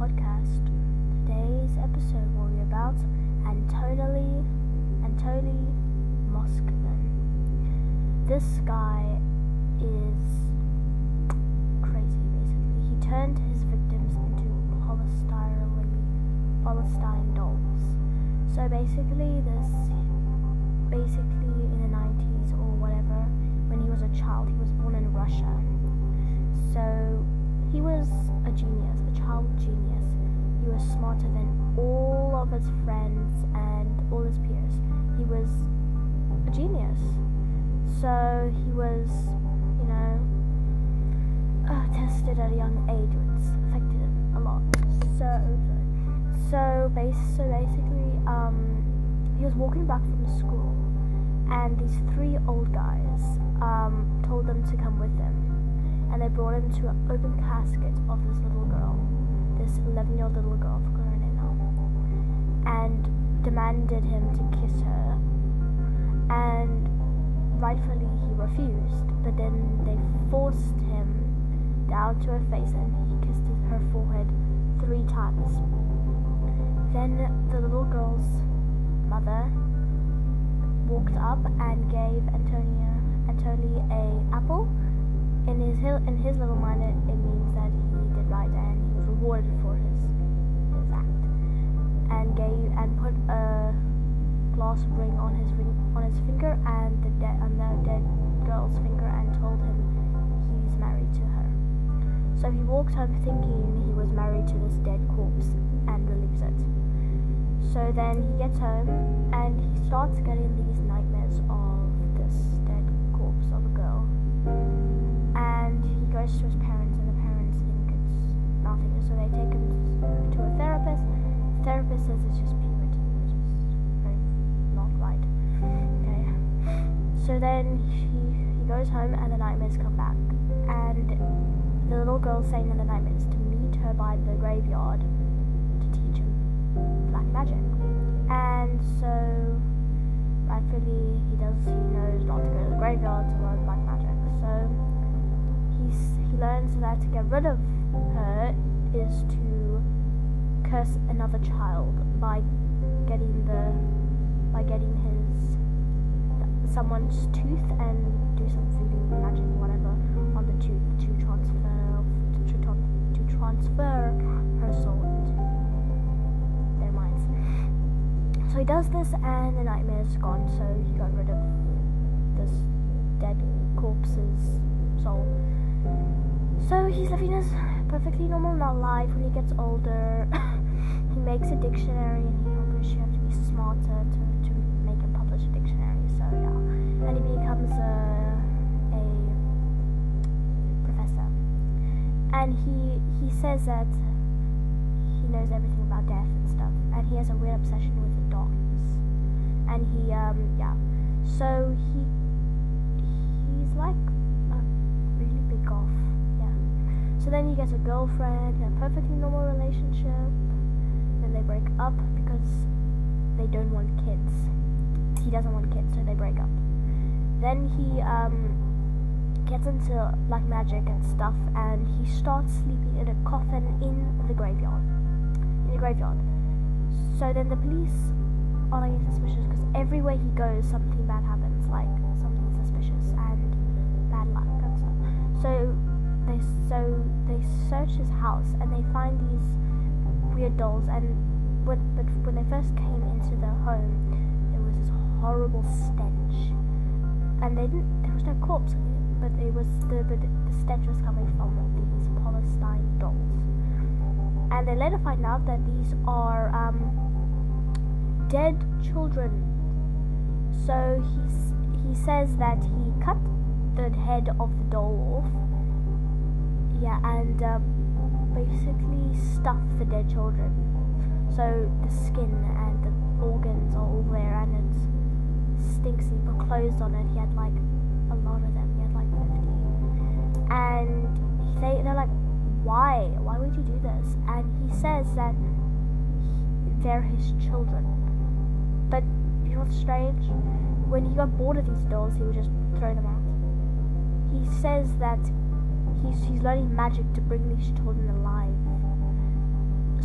podcast. Today's episode will be about Anatoly Anatoly Moskvin. This guy is crazy basically. He turned his victims into polystyrene polystyrene dolls. So basically this basically in the 90s or whatever when he was a child he was born in Russia. So he was a genius, a child genius. He was smarter than all of his friends and all his peers. He was a genius. So he was, you know, uh, tested at a young age, which affected him a lot. So, so, base, so basically, um, he was walking back from school, and these three old guys um, told them to come with them and they brought him to an open casket of this little girl, this 11 year old little girl, I her name now, and demanded him to kiss her. And rightfully he refused, but then they forced him down to her face and he kissed her forehead three times. Then the little girl's mother walked up and gave Antonia Anatoly a apple in his in his little mind, it, it means that he did right and he was rewarded for his his act, and gave and put a glass ring on his ring on his finger and the dead on the dead girl's finger, and told him he's married to her. So he walks home thinking he was married to this dead corpse and believes it. So then he gets home and he starts getting these nightmares of this dead corpse of a girl and he goes to his parents, and the parents think it's nothing, so they take him to a therapist. The therapist says it's just puberty, which is very not right. Okay. So then he he goes home, and the nightmares come back, and the little girl saying in the nightmares to meet her by the graveyard to teach him black magic, and so learns that to get rid of her is to curse another child by getting the by getting his someone's tooth and do some voodoo magic whatever on the tooth to transfer to, to transfer her soul into their minds. So he does this and the nightmare is gone so he got rid of this dead corpse's soul. So he's living his perfectly normal life. When he gets older, he makes a dictionary, and he, sure you have to be smarter to, to make and publish a dictionary. So yeah, and he becomes a a professor, and he he says that he knows everything about death and stuff, and he has a weird obsession with the and he um yeah, so he he's like a really big off. So then he gets a girlfriend, a perfectly normal relationship. Then they break up because they don't want kids. He doesn't want kids, so they break up. Then he um gets into like magic and stuff, and he starts sleeping in a coffin in the graveyard. In the graveyard. So then the police are like suspicious because everywhere he goes, something bad happens. Like they search his house and they find these weird dolls. And when but when they first came into the home, there was this horrible stench, and they didn't. There was no corpse, but it was the but the stench was coming from these polystyrene dolls. And they later find out that these are um, dead children. So he's he says that he cut the head of the doll off. Yeah, and um, basically stuff the dead children. So the skin and the organs are all there, and it stinks. He put clothes on it. He had like a lot of them. He had like fifty, and they they're like, why? Why would you do this? And he says that they're his children. But you know what's strange? When he got bored of these dolls, he would just throw them out. He says that he's he's learning magic to bring these children alive.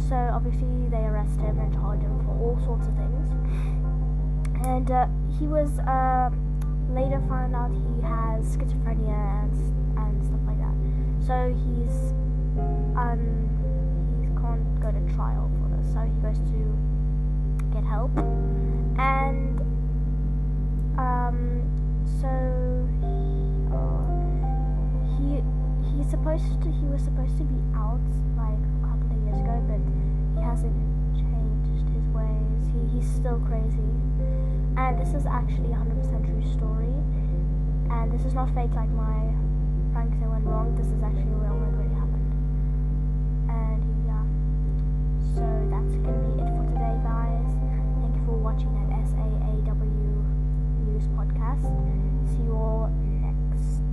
so obviously they arrest him and charge him for all sorts of things. And uh, he was uh, later found out he has schizophrenia and and stuff like that. So he's um he can't go to trial for this. So he goes to get help and um so uh, he he's supposed to, he was supposed to be out like a couple of years ago, but he hasn't changed his ways. He, he's still crazy. And this is actually 100% true story. And this is not fake like my pranks that went wrong. This is actually real and really happened. And yeah, so that's gonna be it for today, guys. Thank you for watching that SAAW News Podcast. See you all next.